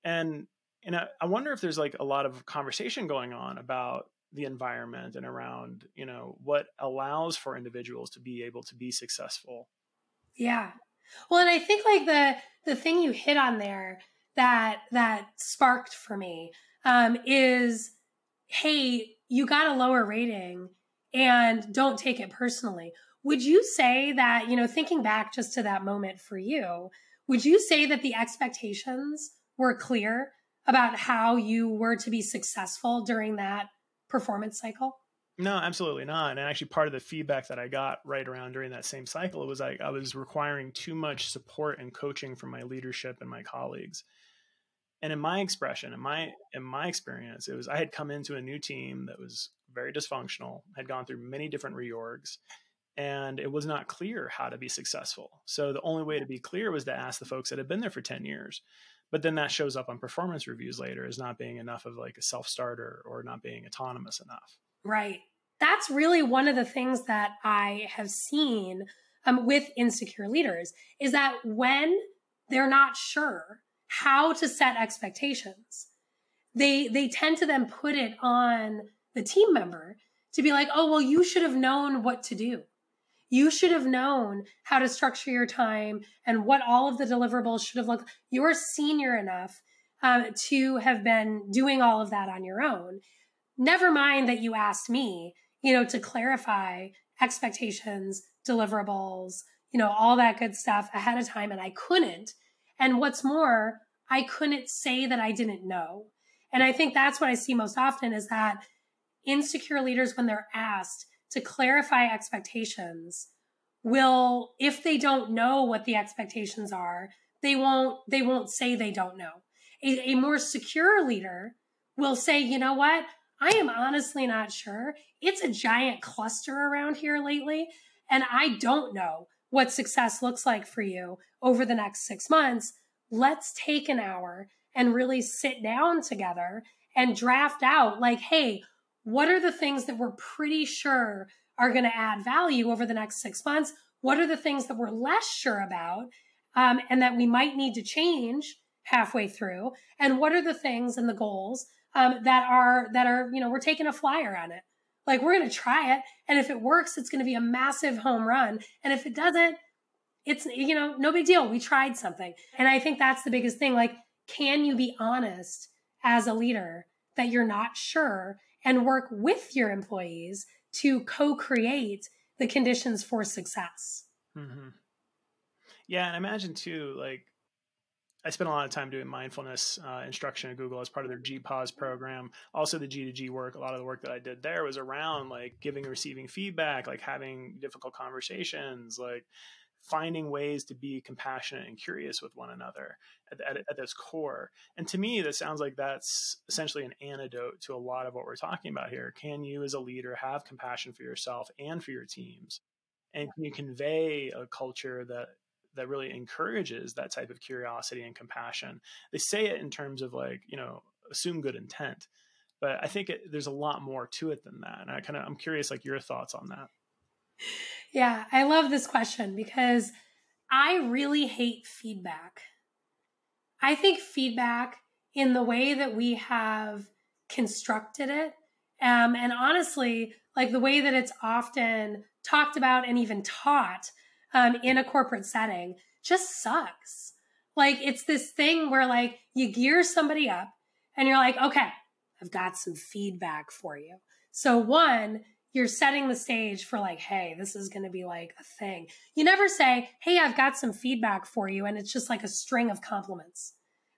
And you know i wonder if there's like a lot of conversation going on about the environment and around you know what allows for individuals to be able to be successful. Yeah. Well and i think like the the thing you hit on there that that sparked for me um, is hey you got a lower rating and don't take it personally. Would you say that you know thinking back just to that moment for you would you say that the expectations were clear about how you were to be successful during that performance cycle? No, absolutely not. And actually, part of the feedback that I got right around during that same cycle was like I was requiring too much support and coaching from my leadership and my colleagues. And in my expression, in my in my experience, it was I had come into a new team that was very dysfunctional, had gone through many different reorgs, and it was not clear how to be successful. So the only way to be clear was to ask the folks that had been there for 10 years. But then that shows up on performance reviews later as not being enough of like a self starter or not being autonomous enough. Right. That's really one of the things that I have seen um, with insecure leaders is that when they're not sure how to set expectations, they they tend to then put it on the team member to be like, oh well, you should have known what to do you should have known how to structure your time and what all of the deliverables should have looked. You're senior enough um, to have been doing all of that on your own. Never mind that you asked me, you know, to clarify expectations, deliverables, you know, all that good stuff ahead of time. And I couldn't. And what's more, I couldn't say that I didn't know. And I think that's what I see most often is that insecure leaders, when they're asked to clarify expectations, will, if they don't know what the expectations are, they won't, they won't say they don't know. A, a more secure leader will say, you know what? I am honestly not sure. It's a giant cluster around here lately, and I don't know what success looks like for you over the next six months. Let's take an hour and really sit down together and draft out like, hey, what are the things that we're pretty sure are going to add value over the next six months? What are the things that we're less sure about um, and that we might need to change halfway through? And what are the things and the goals um, that are that are you know we're taking a flyer on it? Like we're going to try it, and if it works, it's going to be a massive home run. And if it doesn't, it's you know no big deal. We tried something, and I think that's the biggest thing. Like, can you be honest as a leader that you're not sure and work with your employees to co-create the conditions for success. Mm-hmm. Yeah, and I imagine too, like I spent a lot of time doing mindfulness uh, instruction at Google as part of their G Pause program. Also, the G to G work. A lot of the work that I did there was around like giving, receiving feedback, like having difficult conversations, like finding ways to be compassionate and curious with one another at, at, at this core. And to me, this sounds like that's essentially an antidote to a lot of what we're talking about here. Can you, as a leader, have compassion for yourself and for your teams? And can you convey a culture that that really encourages that type of curiosity and compassion? They say it in terms of like, you know, assume good intent, but I think it, there's a lot more to it than that. And I kind of I'm curious, like your thoughts on that. Yeah, I love this question because I really hate feedback. I think feedback in the way that we have constructed it, um, and honestly, like the way that it's often talked about and even taught um, in a corporate setting, just sucks. Like it's this thing where like you gear somebody up and you're like, okay, I've got some feedback for you. So one, you're setting the stage for like, hey, this is going to be like a thing. You never say, hey, I've got some feedback for you. And it's just like a string of compliments.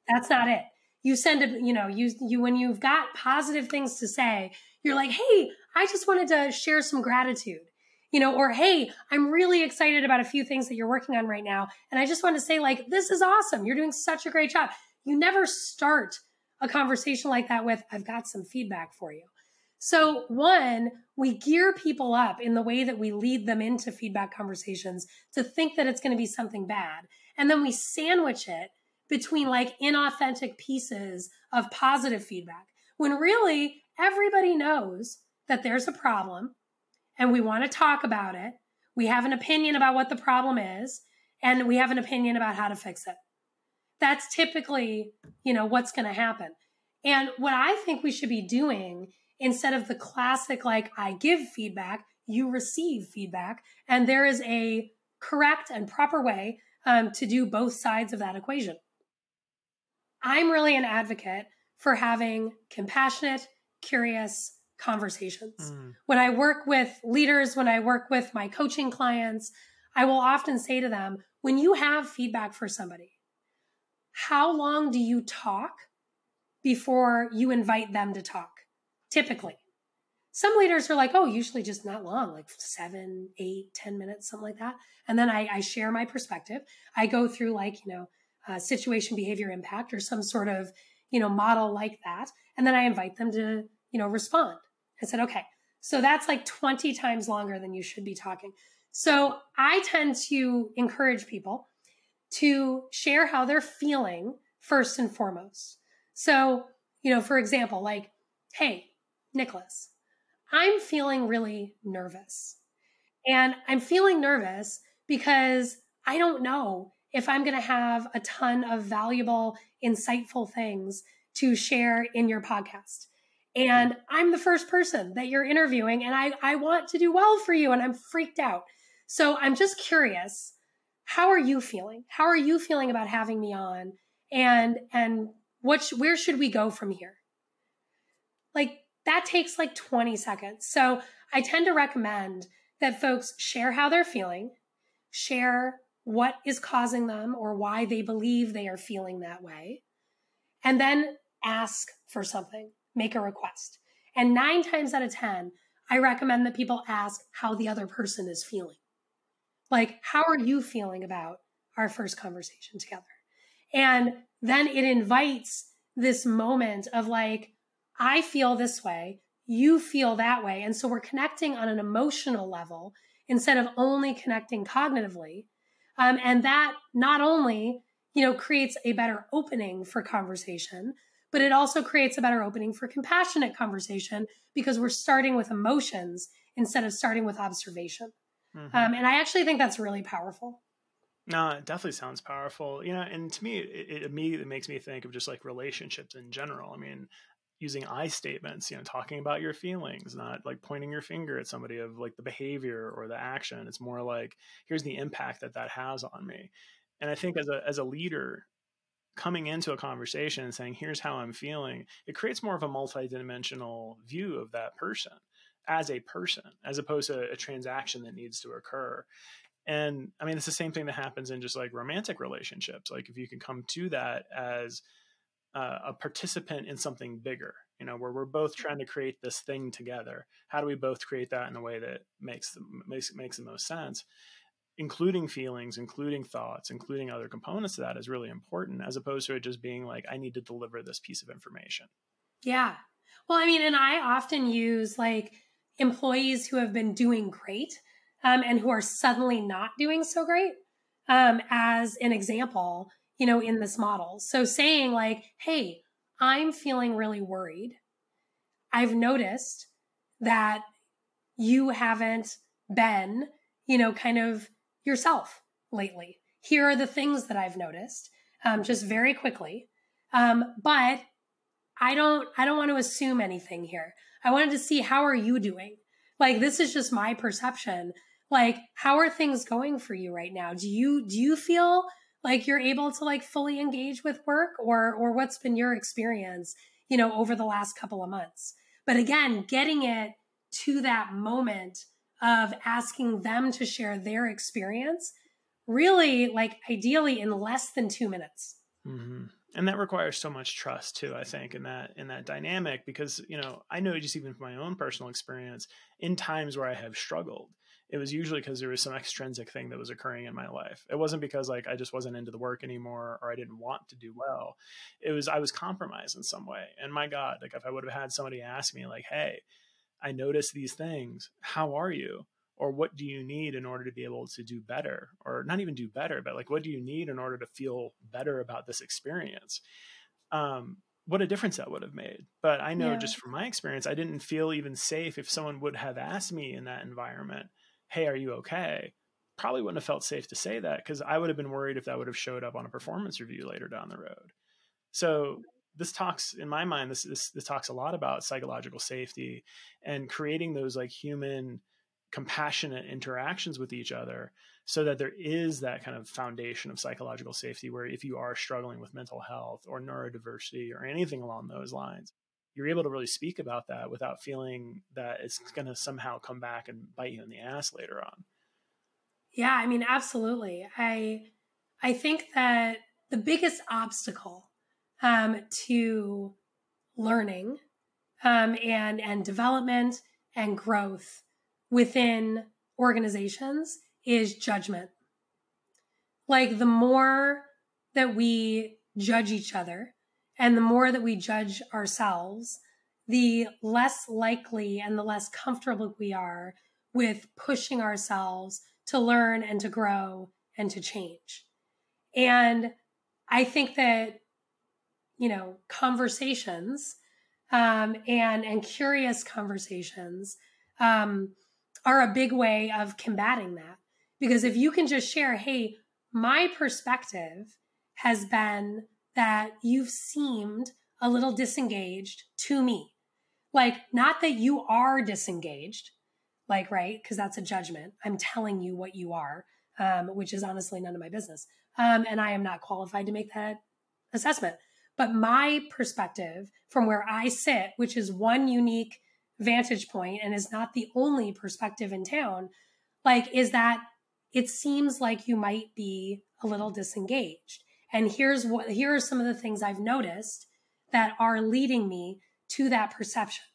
That's not it. You send it, you know, you, you, when you've got positive things to say, you're like, hey, I just wanted to share some gratitude, you know, or hey, I'm really excited about a few things that you're working on right now. And I just want to say, like, this is awesome. You're doing such a great job. You never start a conversation like that with, I've got some feedback for you. So, one, we gear people up in the way that we lead them into feedback conversations to think that it's going to be something bad. And then we sandwich it between like inauthentic pieces of positive feedback when really everybody knows that there's a problem and we want to talk about it. We have an opinion about what the problem is and we have an opinion about how to fix it. That's typically, you know, what's going to happen. And what I think we should be doing instead of the classic, like, I give feedback, you receive feedback. And there is a correct and proper way um, to do both sides of that equation. I'm really an advocate for having compassionate, curious conversations. Mm. When I work with leaders, when I work with my coaching clients, I will often say to them, when you have feedback for somebody, how long do you talk before you invite them to talk? Typically. Some leaders are like, oh, usually just not long, like seven, eight, ten minutes, something like that. And then I, I share my perspective. I go through like, you know, uh, situation behavior impact or some sort of, you know, model like that. And then I invite them to, you know, respond. I said, okay, so that's like 20 times longer than you should be talking. So I tend to encourage people to share how they're feeling first and foremost. So, you know, for example, like, hey, Nicholas, I'm feeling really nervous. And I'm feeling nervous because I don't know if I'm going to have a ton of valuable, insightful things to share in your podcast. And I'm the first person that you're interviewing, and I, I want to do well for you, and I'm freaked out. So I'm just curious how are you feeling? How are you feeling about having me on? And and what sh- where should we go from here? Like that takes like 20 seconds. So I tend to recommend that folks share how they're feeling, share what is causing them or why they believe they are feeling that way, and then ask for something, make a request. And nine times out of 10, I recommend that people ask how the other person is feeling. Like, how are you feeling about our first conversation together? And then it invites this moment of like, I feel this way, you feel that way. And so we're connecting on an emotional level instead of only connecting cognitively. Um, and that not only, you know, creates a better opening for conversation, but it also creates a better opening for compassionate conversation because we're starting with emotions instead of starting with observation. Mm-hmm. Um, and I actually think that's really powerful. No, it definitely sounds powerful. You know, and to me, it, it, immediately makes me think of just like relationships in general. I mean, using I statements, you know, talking about your feelings, not like pointing your finger at somebody of like the behavior or the action. It's more like, here's the impact that that has on me. And I think as a as a leader, coming into a conversation and saying, here's how I'm feeling, it creates more of a multidimensional view of that person as a person, as opposed to a transaction that needs to occur. And I mean, it's the same thing that happens in just like romantic relationships. Like if you can come to that as uh, a participant in something bigger, you know, where we're both trying to create this thing together. How do we both create that in a way that makes the, makes makes the most sense? Including feelings, including thoughts, including other components of that is really important, as opposed to it just being like, I need to deliver this piece of information. Yeah. Well, I mean, and I often use like employees who have been doing great um, and who are suddenly not doing so great um, as an example, you know, in this model. So saying like, hey, I'm feeling really worried. I've noticed that you haven't been, you know, kind of yourself lately. Here are the things that I've noticed, um, just very quickly. Um, but I don't, I don't want to assume anything here. I wanted to see how are you doing. Like this is just my perception like how are things going for you right now do you do you feel like you're able to like fully engage with work or or what's been your experience you know over the last couple of months but again getting it to that moment of asking them to share their experience really like ideally in less than two minutes mm-hmm. and that requires so much trust too i think in that in that dynamic because you know i know just even from my own personal experience in times where i have struggled it was usually because there was some extrinsic thing that was occurring in my life. It wasn't because like I just wasn't into the work anymore or I didn't want to do well. It was I was compromised in some way. And my God, like if I would have had somebody ask me like, "Hey, I noticed these things. How are you?" Or what do you need in order to be able to do better? Or not even do better, but like what do you need in order to feel better about this experience? Um, what a difference that would have made. But I know yeah. just from my experience, I didn't feel even safe if someone would have asked me in that environment hey, are you okay? Probably wouldn't have felt safe to say that because I would have been worried if that would have showed up on a performance review later down the road. So this talks in my mind this, this this talks a lot about psychological safety and creating those like human compassionate interactions with each other so that there is that kind of foundation of psychological safety where if you are struggling with mental health or neurodiversity or anything along those lines you're able to really speak about that without feeling that it's going to somehow come back and bite you in the ass later on. Yeah, I mean, absolutely. I I think that the biggest obstacle um, to learning um, and and development and growth within organizations is judgment. Like the more that we judge each other and the more that we judge ourselves, the less likely and the less comfortable we are with pushing ourselves to learn and to grow and to change. And I think that, you know, conversations um, and and curious conversations um, are a big way of combating that. Because if you can just share, hey, my perspective has been that you've seemed a little disengaged to me. Like, not that you are disengaged, like, right? Because that's a judgment. I'm telling you what you are, um, which is honestly none of my business. Um, and I am not qualified to make that assessment. But my perspective from where I sit, which is one unique vantage point and is not the only perspective in town, like, is that it seems like you might be a little disengaged. And here's what here are some of the things I've noticed that are leading me to that perception.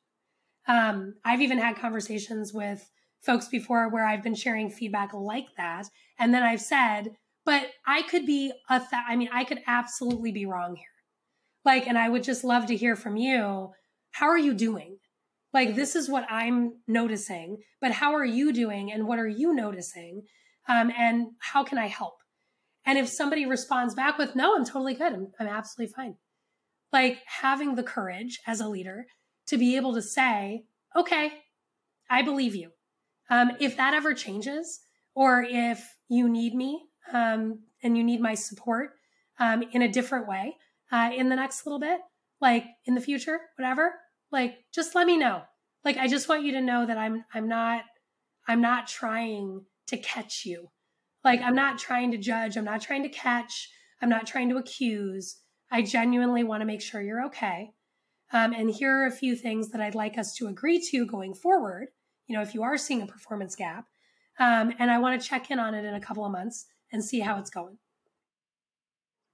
Um, I've even had conversations with folks before where I've been sharing feedback like that. And then I've said, but I could be a, th- I mean, I could absolutely be wrong here. Like, and I would just love to hear from you. How are you doing? Like, this is what I'm noticing, but how are you doing? And what are you noticing? Um, and how can I help? And if somebody responds back with, no, I'm totally good. I'm, I'm absolutely fine. Like having the courage as a leader to be able to say, okay, I believe you. Um, if that ever changes, or if you need me um, and you need my support um, in a different way uh, in the next little bit, like in the future, whatever, like just let me know. Like I just want you to know that I'm I'm not I'm not trying to catch you. Like I'm not trying to judge, I'm not trying to catch, I'm not trying to accuse. I genuinely want to make sure you're okay. Um, and here are a few things that I'd like us to agree to going forward. You know, if you are seeing a performance gap, um, and I want to check in on it in a couple of months and see how it's going.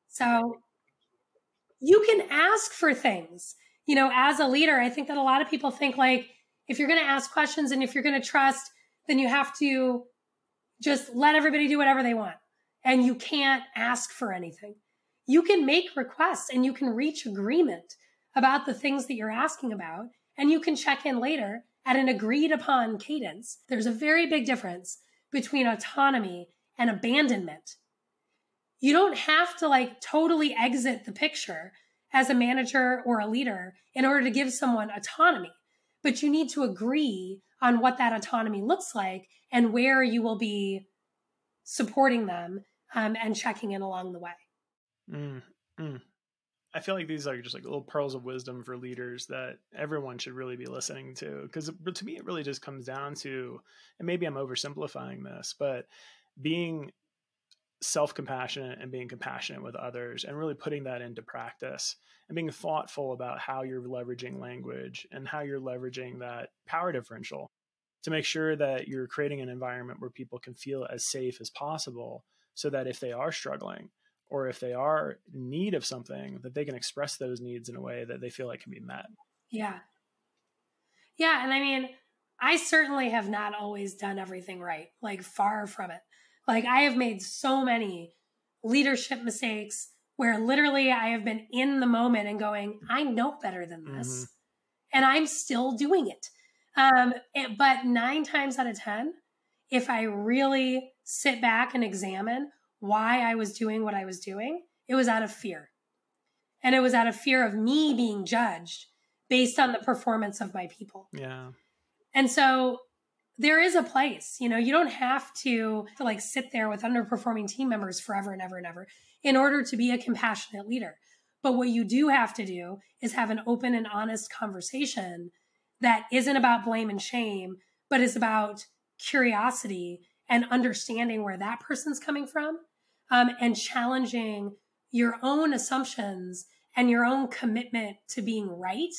So you can ask for things. You know, as a leader, I think that a lot of people think like if you're going to ask questions and if you're going to trust, then you have to just let everybody do whatever they want. And you can't ask for anything. You can make requests and you can reach agreement about the things that you're asking about. And you can check in later at an agreed upon cadence. There's a very big difference between autonomy and abandonment. You don't have to like totally exit the picture as a manager or a leader in order to give someone autonomy, but you need to agree on what that autonomy looks like and where you will be supporting them um, and checking in along the way. Mm, mm. I feel like these are just like little pearls of wisdom for leaders that everyone should really be listening to. Because to me, it really just comes down to, and maybe I'm oversimplifying this, but being self compassionate and being compassionate with others and really putting that into practice and being thoughtful about how you're leveraging language and how you're leveraging that power differential to make sure that you're creating an environment where people can feel as safe as possible so that if they are struggling or if they are in need of something that they can express those needs in a way that they feel like can be met. Yeah. Yeah and i mean i certainly have not always done everything right like far from it like I have made so many leadership mistakes where literally I have been in the moment and going, I know better than this. Mm-hmm. And I'm still doing it. Um, it, but nine times out of 10, if I really sit back and examine why I was doing what I was doing, it was out of fear. And it was out of fear of me being judged based on the performance of my people. Yeah. And so there is a place you know you don't have to, to like sit there with underperforming team members forever and ever and ever in order to be a compassionate leader. But what you do have to do is have an open and honest conversation that isn't about blame and shame but is about curiosity and understanding where that person's coming from um, and challenging your own assumptions and your own commitment to being right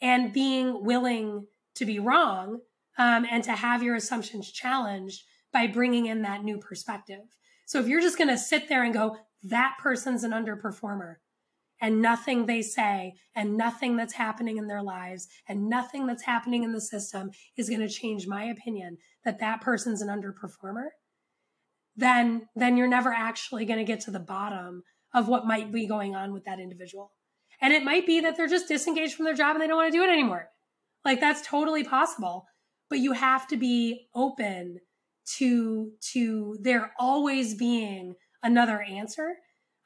and being willing to be wrong um, and to have your assumptions challenged by bringing in that new perspective. So if you're just going to sit there and go, that person's an underperformer, and nothing they say and nothing that's happening in their lives and nothing that's happening in the system is going to change my opinion that that person's an underperformer then then you're never actually going to get to the bottom of what might be going on with that individual. And it might be that they're just disengaged from their job and they don't want to do it anymore. Like that's totally possible but you have to be open to to there always being another answer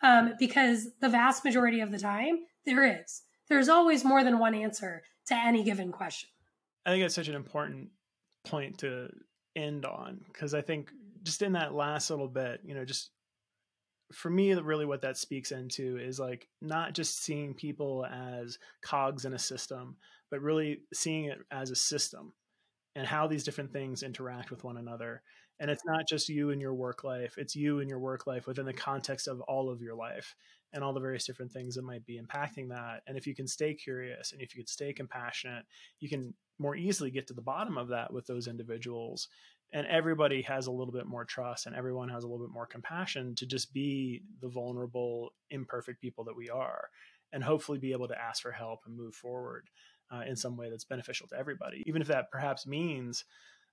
um, because the vast majority of the time there is. There's always more than one answer to any given question. I think it's such an important point to end on because i think just in that last little bit you know just for me really what that speaks into is like not just seeing people as cogs in a system but really seeing it as a system and how these different things interact with one another. And it's not just you and your work life, it's you and your work life within the context of all of your life. and all the various different things that might be impacting that. And if you can stay curious and if you can stay compassionate, you can more easily get to the bottom of that with those individuals. And everybody has a little bit more trust and everyone has a little bit more compassion to just be the vulnerable, imperfect people that we are and hopefully be able to ask for help and move forward uh, in some way that's beneficial to everybody, even if that perhaps means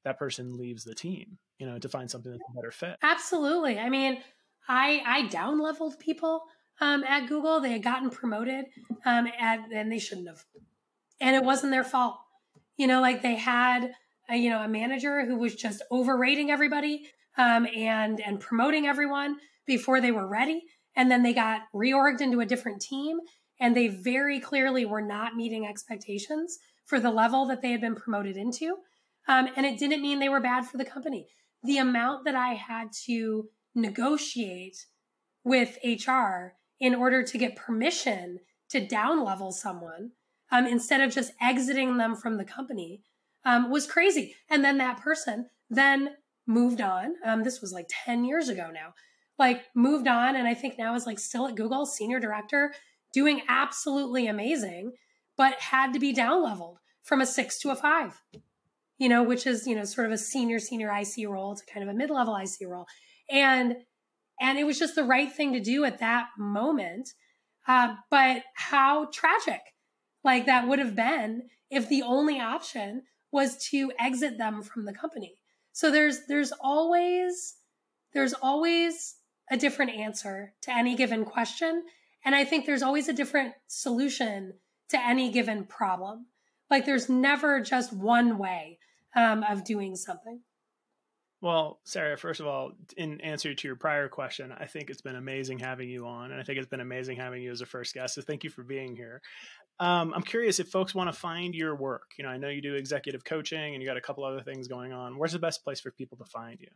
that person leaves the team, you know, to find something that's a better fit. Absolutely. I mean, I I down leveled people um, at Google. They had gotten promoted, um, at, and they shouldn't have, and it wasn't their fault. You know, like they had a, you know a manager who was just overrating everybody um, and and promoting everyone before they were ready, and then they got reorged into a different team, and they very clearly were not meeting expectations for the level that they had been promoted into. Um, and it didn't mean they were bad for the company. The amount that I had to negotiate with HR in order to get permission to down level someone um, instead of just exiting them from the company um, was crazy. And then that person then moved on. Um, this was like 10 years ago now, like moved on. And I think now is like still at Google, senior director, doing absolutely amazing, but had to be down leveled from a six to a five you know, which is, you know, sort of a senior, senior IC role to kind of a mid level IC role. And, and it was just the right thing to do at that moment. Uh, but how tragic like that would have been if the only option was to exit them from the company. So there's, there's always, there's always a different answer to any given question. And I think there's always a different solution to any given problem. Like there's never just one way um, of doing something. Well, Sarah, first of all, in answer to your prior question, I think it's been amazing having you on, and I think it's been amazing having you as a first guest. So thank you for being here. Um, I'm curious if folks want to find your work. You know, I know you do executive coaching, and you got a couple other things going on. Where's the best place for people to find you?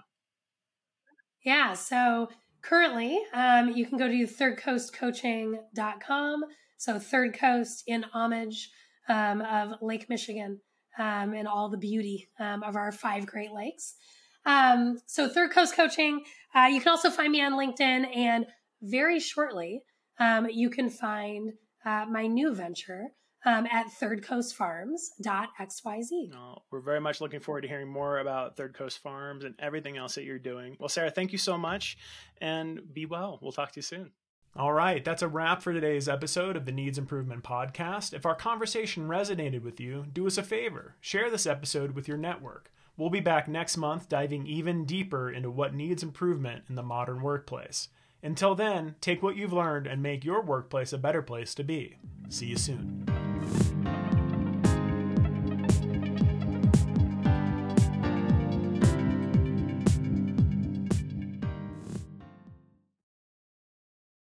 Yeah, so currently, um, you can go to thirdcoastcoaching.com. So Third Coast in homage um, of Lake Michigan um, and all the beauty um, of our five Great Lakes. Um, so, Third Coast Coaching, uh, you can also find me on LinkedIn, and very shortly, um, you can find uh, my new venture. Um, at thirdcoastfarms.xyz. Oh, we're very much looking forward to hearing more about Third Coast Farms and everything else that you're doing. Well, Sarah, thank you so much and be well. We'll talk to you soon. All right, that's a wrap for today's episode of the Needs Improvement Podcast. If our conversation resonated with you, do us a favor share this episode with your network. We'll be back next month diving even deeper into what needs improvement in the modern workplace. Until then, take what you've learned and make your workplace a better place to be. See you soon.